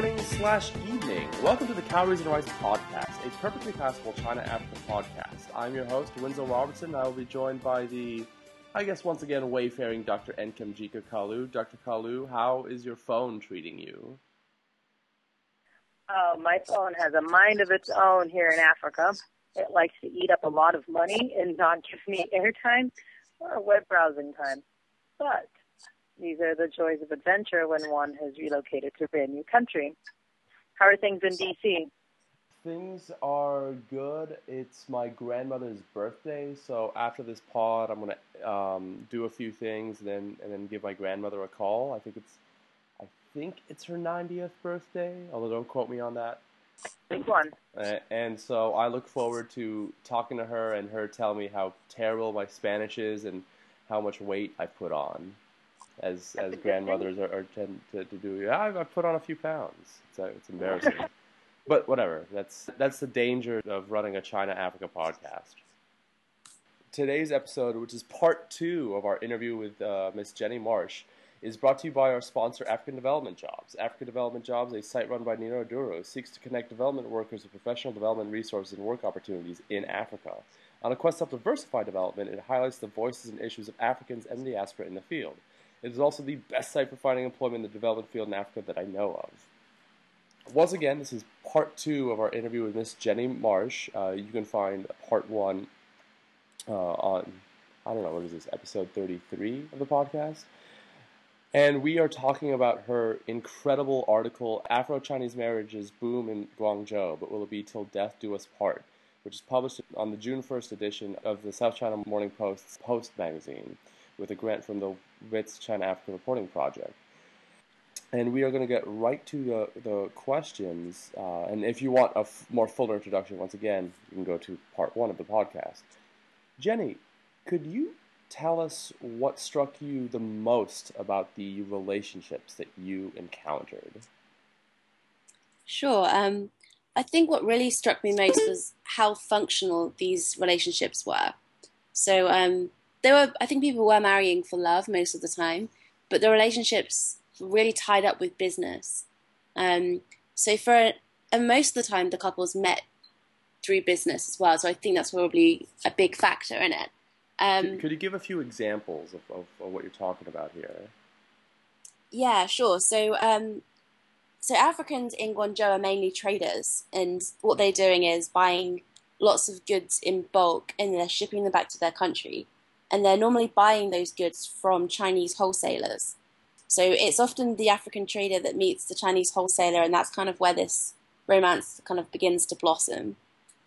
morning slash evening. Welcome to the Cowries and Rice podcast, a perfectly passable China Africa podcast. I'm your host, Winslow Robertson. and I will be joined by the, I guess once again, wayfaring Dr. Nkemjika Kalu. Dr. Kalu, how is your phone treating you? Oh, my phone has a mind of its own here in Africa. It likes to eat up a lot of money and not give me airtime or web browsing time. But these are the joys of adventure when one has relocated to a brand new country. How are things in DC? Things are good. It's my grandmother's birthday, so after this pod, I'm gonna um, do a few things, and then and then give my grandmother a call. I think it's, I think it's her 90th birthday. Although don't quote me on that. Big one. And so I look forward to talking to her and her tell me how terrible my Spanish is and how much weight I put on as as grandmothers are, are tend to, to do. Yeah, I've, I've put on a few pounds. It's uh, it's embarrassing, but whatever. That's that's the danger of running a China Africa podcast. Today's episode, which is part two of our interview with uh, Miss Jenni Marsh, is brought to you by our sponsor, African Development Jobs. African Development Jobs, a site run by Nino Duro, seeks to connect development workers with professional development resources and work opportunities in Africa. On a quest to help diversify development, it highlights the voices and issues of Africans and the diaspora in the field. It is also the best site for finding employment in the development field in Africa that I know of. Once again, this is part two of our interview with Miss Jenni Marsh. Uh, you can find part one uh, on, I don't know, what is this, episode 33 of the podcast. And we are talking about her incredible article, Afro Chinese Marriages Boom in Guangzhou, but will it be till death do us part, which is published on the June 1st edition of the South China Morning Post's Post magazine with a grant from the WITS China Africa Reporting Project. And we are going to get right to the, the questions. Uh, and if you want a f- more fuller introduction, once again, you can go to part one of the podcast. Jenny, could you tell us what struck you the most about the relationships that you encountered? Sure. Um, I think what really struck me most was how functional these relationships were. So, um, there were I think people were marrying for love most of the time, but the relationships were really tied up with business. Um, so for and most of the time the couples met through business as well. So I think that's probably a big factor in it. Um, could, you give a few examples of, of, of, what you're talking about here? Yeah, sure. So, um, so Africans in Guangzhou are mainly traders, and what they're doing is buying lots of goods in bulk and they're shipping them back to their country and they're normally buying those goods from Chinese wholesalers. So it's often the African trader that meets the Chinese wholesaler, and that's kind of where this romance kind of begins to blossom.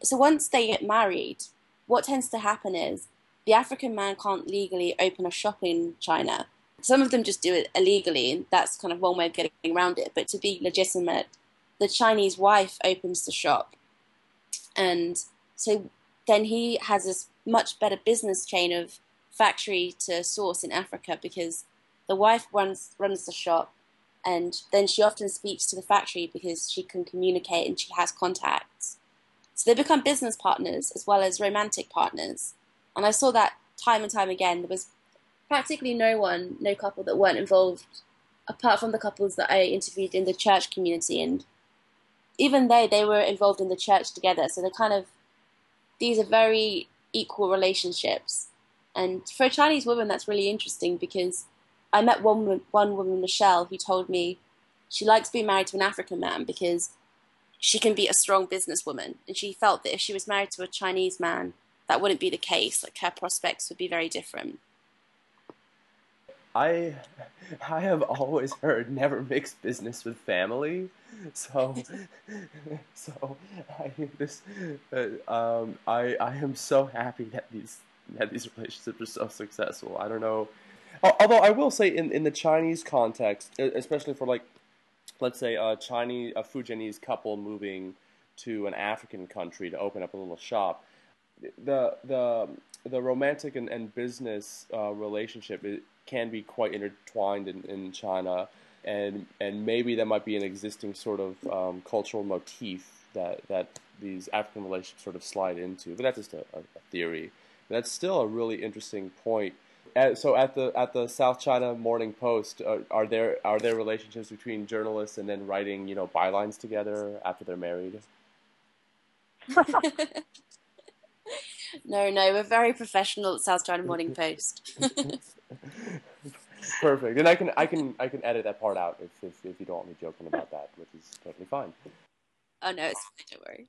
So once they get married, what tends to happen is the African man can't legally open a shop in China. Some of them just do it illegally, and that's kind of one way of getting around it. But to be legitimate, the Chinese wife opens the shop. And so then he has this much better business chain of factory to source in Africa because the wife runs runs the shop and then she often speaks to the factory because she can communicate and she has contacts. So they become business partners as well as romantic partners. And I saw that time and time again. There was practically no one, no couple that weren't involved apart from the couples that I interviewed in the church community and even they they were involved in the church together. So they're kind of these are very equal relationships and for a Chinese woman, that's really interesting because I met one one woman, Michelle, who told me she likes being married to an African man because she can be a strong businesswoman, and she felt that if she was married to a Chinese man, that wouldn't be the case. Like her prospects would be very different. I I have always heard never mix business with family, so so I this uh, um, I I am so happy that these that these relationships are so successful. I don't know. Although I will say, in, in the Chinese context, especially for like, let's say a Chinese, a Fujianese couple moving to an African country to open up a little shop, the the the romantic and, and business uh, relationship can be quite intertwined in, in China, and and maybe that might be an existing sort of um, cultural motif that that these African relationships sort of slide into. But that's just a, a theory that's still a really interesting point. at, so at the at the South China Morning Post, uh, are there are there relationships between journalists and then writing you know bylines together after they're married? no, no, we're very professional at South China Morning Post. Perfect, and I can I can I can edit that part out if if, if you don't want me joking about that, which is totally fine. Oh no, it's fine. Don't worry.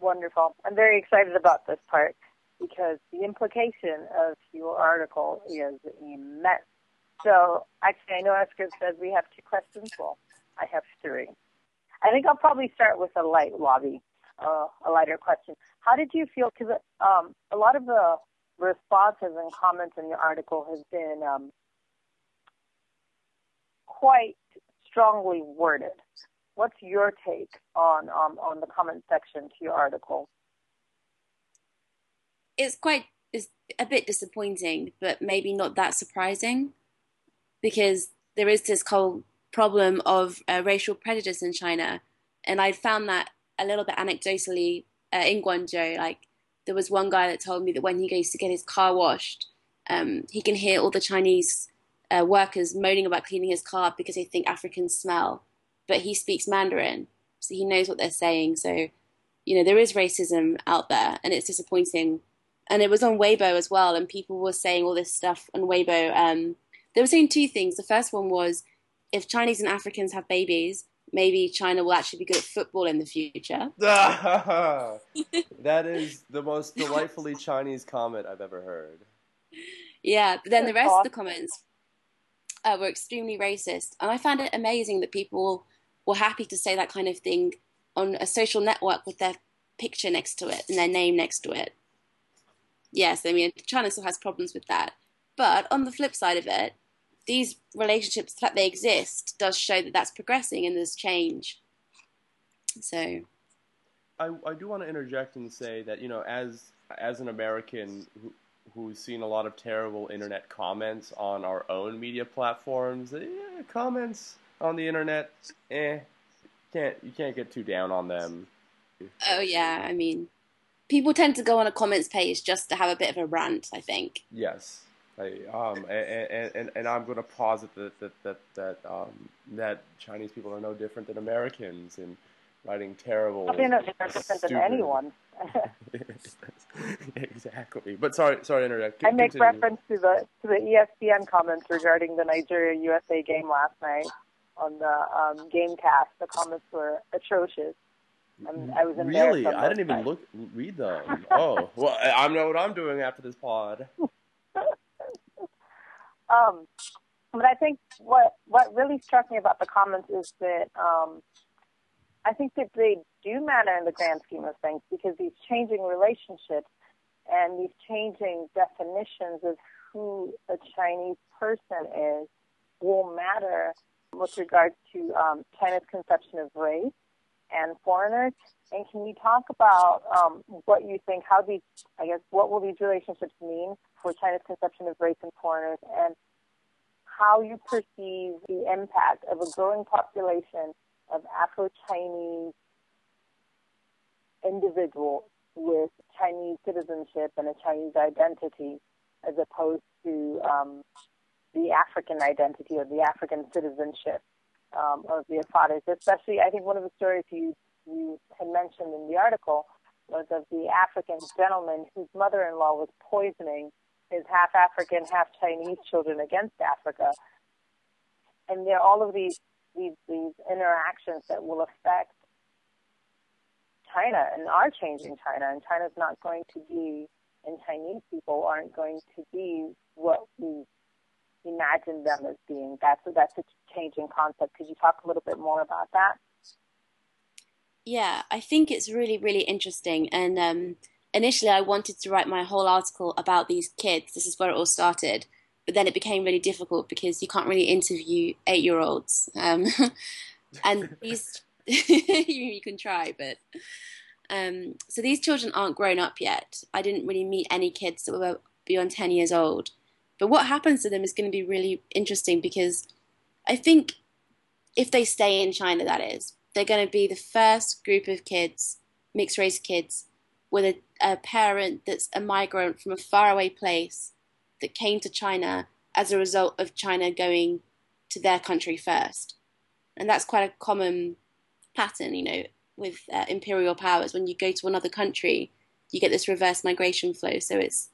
Wonderful. I'm very excited about this part because the implication of your article is immense. So actually, I know Oscar says we have two questions. Well, I have three. I think I'll probably start with a light lobby, uh, a lighter question. How did you feel? Because um, a lot of the responses and comments in your article has been um, quite strongly worded. What's your take on um, on the comment section to your article? It's quite it's a bit disappointing, but maybe not that surprising, because there is this whole problem of uh, racial prejudice in China, and I found that a little bit anecdotally uh, in Guangzhou. Like there was one guy that told me that when he goes to get his car washed, um, he can hear all the Chinese uh, workers moaning about cleaning his car because they think Africans smell. But he speaks Mandarin, so he knows what they're saying. So, you know, there is racism out there, and it's disappointing. And it was on Weibo as well, and people were saying all this stuff on Weibo. Um, they were saying two things. The first one was if Chinese and Africans have babies, maybe China will actually be good at football in the future. that is the most delightfully Chinese comment I've ever heard. Yeah, but then the rest of the comments uh, were extremely racist, and I found it amazing that people were happy to say that kind of thing on a social network with their picture next to it and their name next to it. Yes, I mean China still has problems with that, but on the flip side of it, these relationships that they exist does show that that's progressing and there's change. So, I I do want to interject and say that you know as as an American who, who's seen a lot of terrible internet comments on our own media platforms. Eh, comments on the internet, eh, can't you can't get too down on them. Oh yeah, I mean, people tend to go on a comments page just to have a bit of a rant. I think. Yes, I, um, and, and, and I'm going to posit that that that that um, that Chinese people are no different than Americans in writing terrible. They're no different than anyone. exactly. But sorry, sorry to interrupt. I make reference to the to the ESPN comments regarding the Nigeria USA game last night on the um, GameCast. The comments were atrocious. I'm, I was really. I didn't even look read them. oh, well, I know what I'm doing after this pod. um, but I think what what really struck me about the comments is that um, I think that they do matter in the grand scheme of things because these changing relationships and these changing definitions of who a Chinese person is will matter with regard to um, China's conception of race and foreigners. And can you talk about um, what you think, how these, I guess, what will these relationships mean for China's conception of race and foreigners, and how you perceive the impact of a growing population of Afro-Chinese individuals with Chinese citizenship and a Chinese identity as opposed to um, the African identity or the African citizenship um, of their fathers. Especially, I think one of the stories you, you had mentioned in the article was of the African gentleman whose mother-in-law was poisoning his half African, half Chinese children against Africa. And there are all of these these these interactions that will affect China and are changing China, and China's not going to be, and Chinese people aren't going to be what we imagine them as being. That's a, that's a changing concept. Could you talk a little bit more about that? Yeah, I think it's really really interesting. And um, initially, I wanted to write my whole article about these kids. This is where it all started but then it became really difficult because you can't really interview eight year olds. Um, and these, you, you, can try, but. Um, so these children aren't grown up yet. I didn't really meet any kids that were beyond 10 years old. But what happens to them is going to be really interesting because I think if they stay in China, that is, they're going to be the first group of kids, mixed race kids, with a, a parent that's a migrant from a faraway place that came to China as a result of China going to their country first. And that's quite a common pattern, you know, with uh, imperial powers. When you go to another country, you get this reverse migration flow. So it's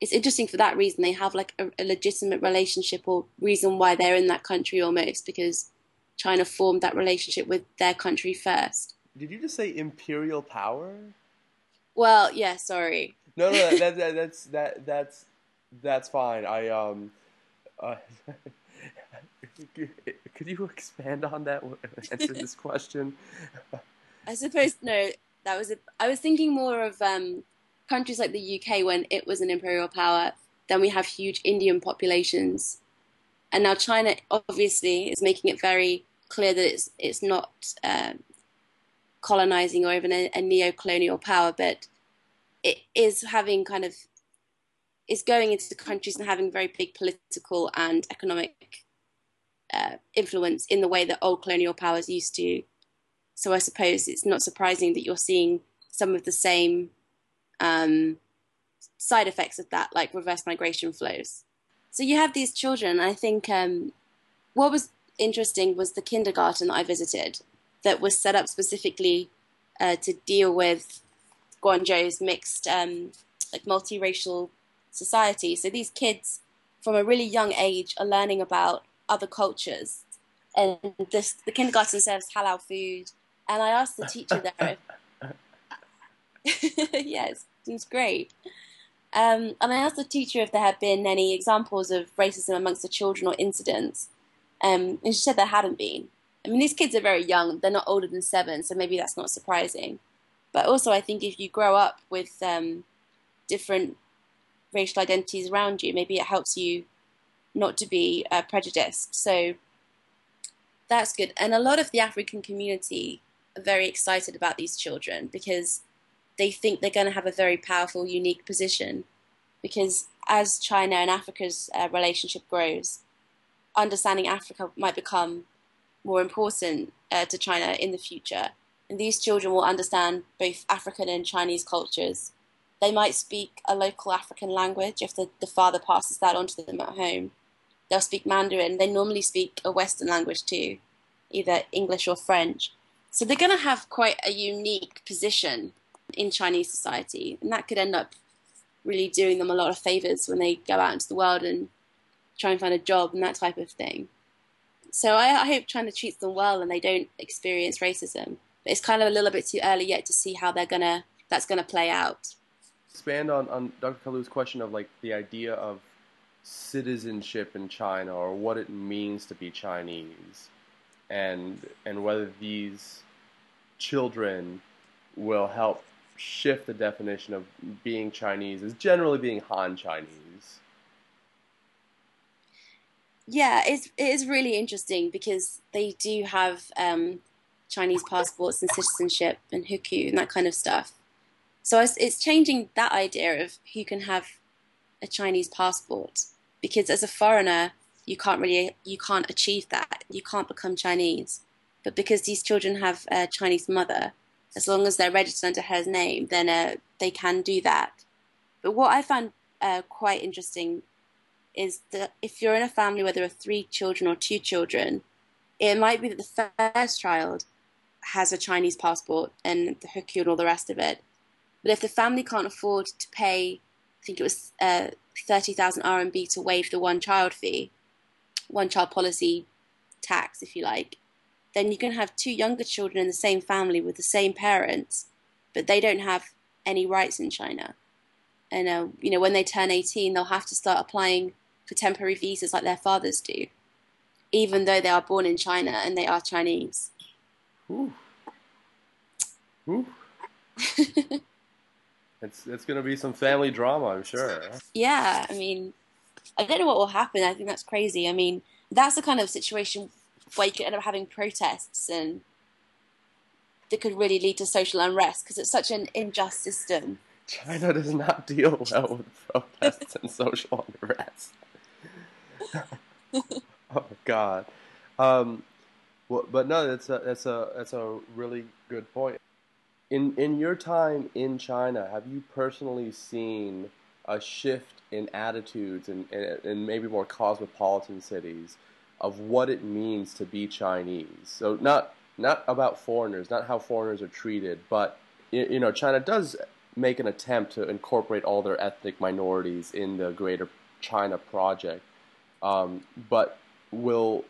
it's interesting for that reason. They have like a, a legitimate relationship or reason why they're in that country almost because China formed that relationship with their country first. Did you just say imperial power? Well, yeah. Sorry. No, no, that, that, that's that that's that's fine. I um, uh, could you expand on that? Answer this question. I suppose no. That was a, I was thinking more of um, countries like the UK when it was an imperial power. Then we have huge Indian populations, and now China obviously is making it very clear that it's it's not um, colonizing or even a, a neo-colonial power, but it is having kind of is going into the countries and having very big political and economic uh, influence in the way that old colonial powers used to. So I suppose it's not surprising that you're seeing some of the same um, side effects of that, like reverse migration flows. So you have these children. I think um, what was interesting was the kindergarten that I visited that was set up specifically uh, to deal with Guangzhou's mixed, um, like multiracial society. So these kids, from a really young age, are learning about other cultures. And this, the kindergarten serves halal food. And I asked the teacher there, if, yeah, it seems great. Um, and I asked the teacher if there had been any examples of racism amongst the children or incidents. Um, and she said there hadn't been. I mean, these kids are very young; they're not older than seven, so maybe that's not surprising. But also, I think if you grow up with um, different racial identities around you, maybe it helps you not to be uh, prejudiced. So that's good. And a lot of the African community are very excited about these children because they think they're going to have a very powerful, unique position. Because as China and Africa's uh, relationship grows, understanding Africa might become more important uh, to China in the future. And these children will understand both African and Chinese cultures. They might speak a local African language if the, the father passes that on to them at home. They'll speak Mandarin. They normally speak a Western language too, either English or French. So they're going to have quite a unique position in Chinese society. And that could end up really doing them a lot of favors when they go out into the world and try and find a job and that type of thing. So I, I hope China treats them well and they don't experience racism. But it's kind of a little bit too early yet to see how they're gonna that's gonna play out. Expand on, on Dr. Kalu's question of like the idea of citizenship in China or what it means to be Chinese and and whether these children will help shift the definition of being Chinese is generally being Han Chinese yeah, it's it is really interesting because they do have um, Chinese passports and citizenship and hukou and that kind of stuff. So it's, it's changing that idea of who can have a Chinese passport because as a foreigner you can't really you can't achieve that you can't become Chinese. But because these children have a Chinese mother, as long as they're registered under her name, then uh, they can do that. But what I found uh, quite interesting is that if you're in a family where there are three children or two children, it might be that the first child has a Chinese passport and the hukou and all the rest of it. But if the family can't afford to pay, I think it was uh, 30,000 RMB to waive the one child fee, one child policy tax, if you like, then you can have two younger children in the same family with the same parents, but they don't have any rights in China. And, uh, you know, when they turn 18, they'll have to start applying for temporary visas like their fathers do, even though they are born in China and they are Chinese. Ooh. Ooh. it's it's going to be some family drama, I'm sure. Yeah, I mean, I don't know what will happen. I think that's crazy. I mean, that's the kind of situation where you could end up having protests and that could really lead to social unrest because it's such an unjust system. China does not deal well with protests and social unrest. oh God. Um, well, but no, that's a that's a that's a really good point. In in your time in China, have you personally seen a shift in attitudes and, and, and maybe more cosmopolitan cities of what it means to be Chinese. So not not about foreigners, not how foreigners are treated, but you know, China does make an attempt to incorporate all their ethnic minorities in the Greater China project, um, but will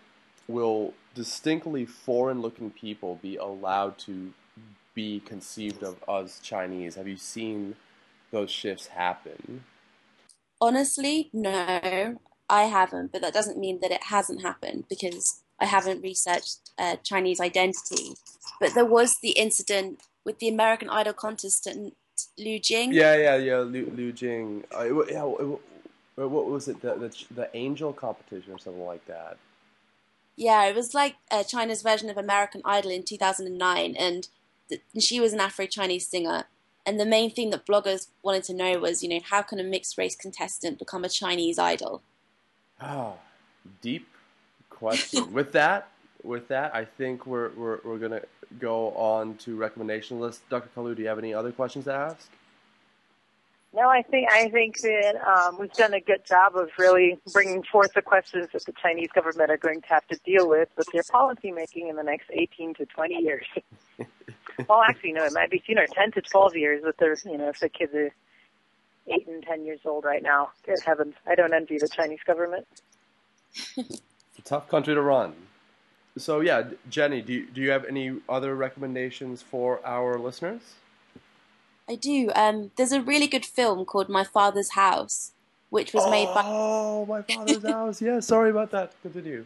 will distinctly foreign-looking people be allowed to be conceived of as Chinese? Have you seen those shifts happen? Honestly, no, I haven't. But that doesn't mean that it hasn't happened because I haven't researched uh, Chinese identity. But there was the incident with the American Idol contestant Lu Jing. Yeah, yeah, yeah, Lu, Lu Jing. Uh, it, yeah, it, what was it? The, the the angel competition or something like that. Yeah, it was like uh, China's version of American Idol in 2009, and the, she was an Afro-Chinese singer. And the main thing that bloggers wanted to know was, you know, how can a mixed race contestant become a Chinese idol? Ah, deep question. with that, with that, I think we're we're we're gonna go on to recommendation list. Dr. Kalu, do you have any other questions to ask? No, I think I think that um, we've done a good job of really bringing forth the questions that the Chinese government are going to have to deal with with their policy making in the next 18 to 20 years. well, actually, no, it might be sooner, 10 to 12 years. With their, you know, if the kids are eight and 10 years old right now, good heavens, I don't envy the Chinese government. it's a tough country to run. So yeah, Jenny, do you, do you have any other recommendations for our listeners? I do. Um, there's a really good film called My Father's House, which was oh, made by. Oh, My Father's House. Yeah, sorry about that. Continue.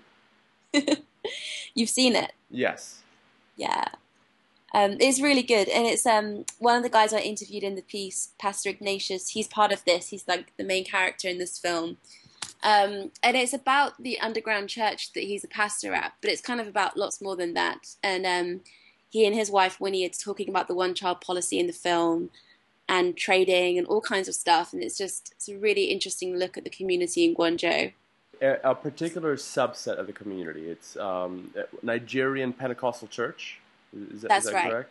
You've seen it. Yes. Yeah. Um, it's really good, and it's um, one of the guys I interviewed in the piece, Pastor Ignatius. He's part of this. He's like the main character in this film, um, and it's about the underground church that he's a pastor at. But it's kind of about lots more than that. And um, he and his wife Winnie are talking about the one child policy in the film and trading and all kinds of stuff. And it's just it's a really interesting look at the community in Guangzhou. A, a particular subset of the community. It's um, Nigerian Pentecostal Church. Is that, That's is that right. correct?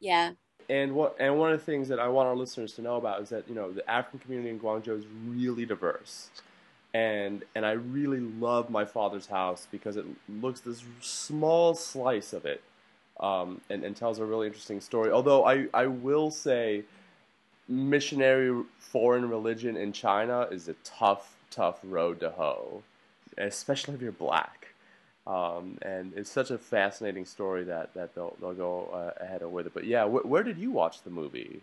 Yeah. And what and one of the things that I want our listeners to know about is that you know the African community in Guangzhou is really diverse, and and I really love my father's house because it looks this small slice of it um, and, and tells a really interesting story. Although I, I will say, missionary foreign religion in China is a tough, tough road to hoe, especially if you're black. Um, and it's such a fascinating story that, that they'll, they'll go uh, ahead with it. But yeah, wh- where did you watch the movie?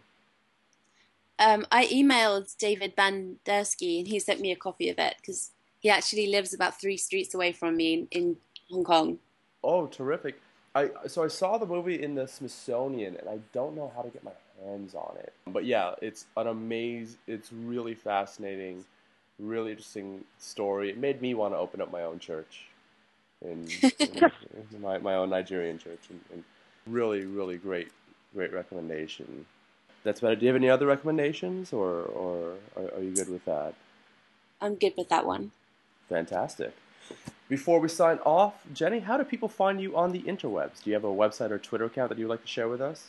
Um, I emailed David Bandurski and he sent me a copy of it because he actually lives about three streets away from me in, in Hong Kong. Oh, terrific! I so I saw the movie in the Smithsonian, and I don't know how to get my hands on it. But yeah, it's an amazing. It's really fascinating, really interesting story. It made me want to open up my own church, in, in, my my own Nigerian church, and, and, really, really great, great recommendation. That's about it. Do you have any other recommendations, or or are, are you good with that? I'm good with that one. Fantastic. Before we sign off, Jenny, how do people find you on the interwebs? Do you have a website or Twitter account that you'd like to share with us?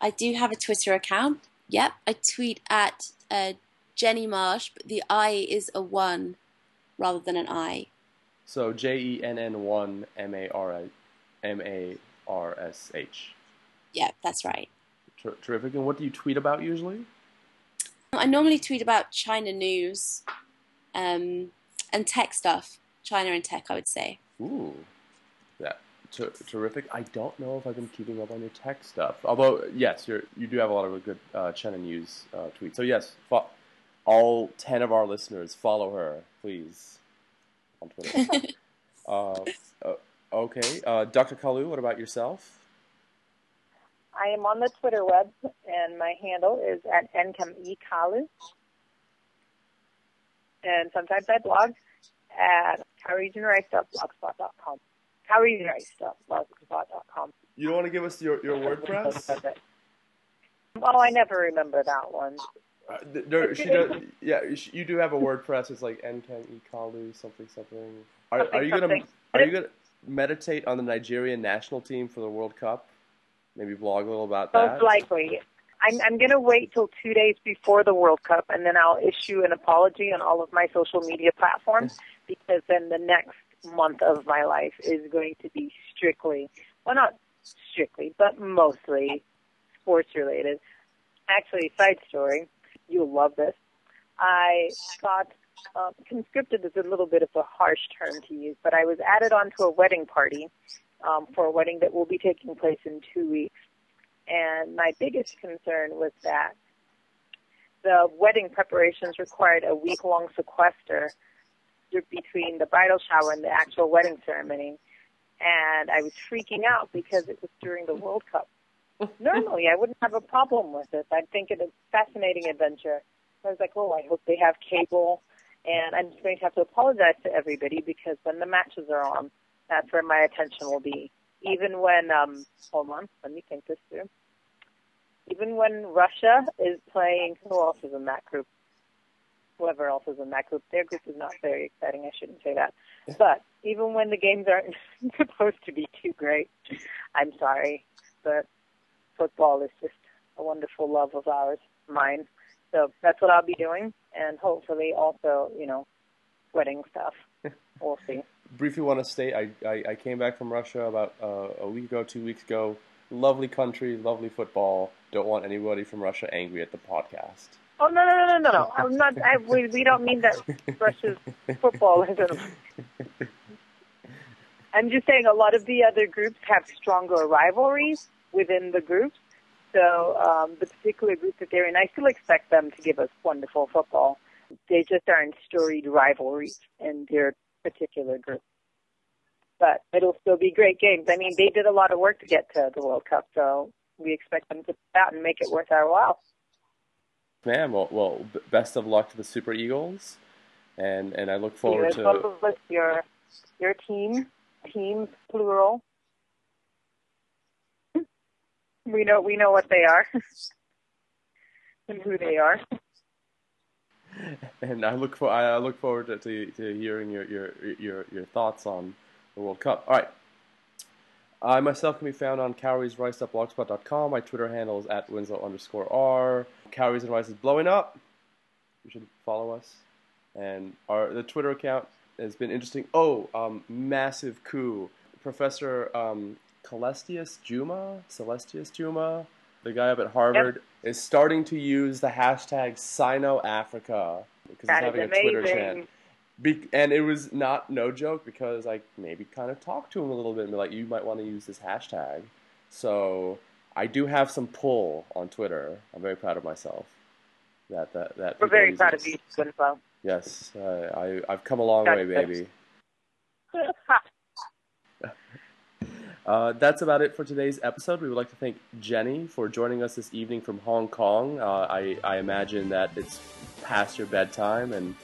I do have a Twitter account. Yep, I tweet at uh, Jenny Marsh, but the I is a one rather than an I. So J E N N one M A R M A R S H. Yeah, that's right. Ter- terrific. And what do you tweet about usually? I normally tweet about China news um, and tech stuff. China and tech, I would say. Ooh, yeah, ter- terrific. I don't know if I've been keeping up on your tech stuff. Although, yes, you you do have a lot of good uh, China news uh, tweets. So yes, fo- all ten of our listeners follow her, please, on Twitter. uh, uh, okay, uh, Dr. Kalu, what about yourself? I am on the Twitter web, and my handle is at nkamekalu. And sometimes I blog at cowriesandrice.blogspot.com. cowriesandrice.blogspot.com. You don't want to give us your, your WordPress? well, I never remember that one. Uh, there, she does, yeah, you do have a WordPress. It's like nkan ikalu something something. Are, Something, are you gonna are you gonna meditate on the Nigerian national team for the World Cup? Maybe blog a little about that. Most likely. I'm, I'm going to wait till two days before the World Cup, and then I'll issue an apology on all of my social media platforms because then the next month of my life is going to be strictly, well, not strictly, but mostly sports related. Actually, side story, you'll love this. I got um, conscripted is a little bit of a harsh term to use, but I was added onto a wedding party um, for a wedding that will be taking place in two weeks. And my biggest concern was that the wedding preparations required a week long sequester between the bridal shower and the actual wedding ceremony. And I was freaking out because it was during the World Cup. Normally, I wouldn't have a problem with it. I'd think it a fascinating adventure. I was like, oh, I hope they have cable. And I'm just going to have to apologize to everybody because when the matches are on, that's where my attention will be. Even when, um, hold on, let me think this through. Even when Russia is playing, who else is in that group? Whoever else is in that group. Their group is not very exciting. I shouldn't say that. But even when the games aren't supposed to be too great, I'm sorry, but football is just a wonderful love of ours, mine. So that's what I'll be doing, and hopefully also, you know, wedding stuff. We'll see. Briefly, want to state I, I, I came back from Russia about uh, a week ago, two weeks ago. Lovely country, lovely football. Don't want anybody from Russia angry at the podcast. Oh no no no no no! I'm not. I, we we don't mean that Russia's football is. I'm just saying a lot of the other groups have stronger rivalries within the groups. So um, the particular group that they're in, I still expect them to give us wonderful football. They just aren't storied rivalries in their particular group. But it'll still be great games. I mean, they did a lot of work to get to the World Cup, so we expect them to put out and make it worth our while. Man, well, well, best of luck to the Super Eagles, and and I look forward you to your your team, teams plural. We know we know what they are and who they are. And I look for I look forward to, to, to hearing your, your your your thoughts on the World Cup. All right. I myself can be found on cowriesandrice.blogspot.com. My Twitter handle is at Winslow underscore R. Cowries and Rice is blowing up. You should follow us. And our the Twitter account has been interesting. Oh, um, massive coup. Professor um, Calestous Juma, Calestous Juma, the guy up at Harvard, yep. is starting to use the hashtag SinoAfrica because that he's having a Twitter chant. Be- and it was not no joke because I maybe kind of talked to him a little bit and be like, you might want to use this hashtag. So I do have some pull on Twitter. I'm very proud of myself. That that that we're very proud this. of you, Winslow. Yes, uh, I I've come a long way, baby. Uh, that's about it for today's episode. We would like to thank Jenny for joining us this evening from Hong Kong. Uh, I, I, imagine that it's past your bedtime and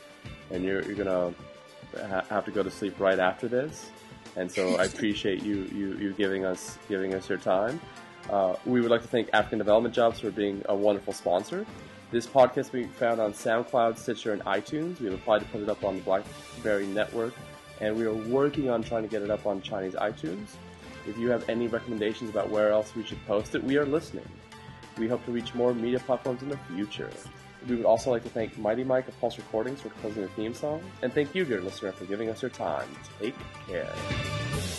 and you're, you're gonna ha- have to go to sleep right after this. And so I appreciate you, you, you giving us giving us your time. Uh, we would like to thank African Development Jobs for being a wonderful sponsor. This podcast can be found on SoundCloud, Stitcher, and iTunes. We've applied to put it up on the BlackBerry Network, and we are working on trying to get it up on Chinese iTunes. If you have any recommendations about where else we should post it, we are listening. We hope to reach more media platforms in the future. We would also like to thank Mighty Mike of Pulse Recordings for composing the theme song, and thank you, dear listener, for giving us your time. Take care.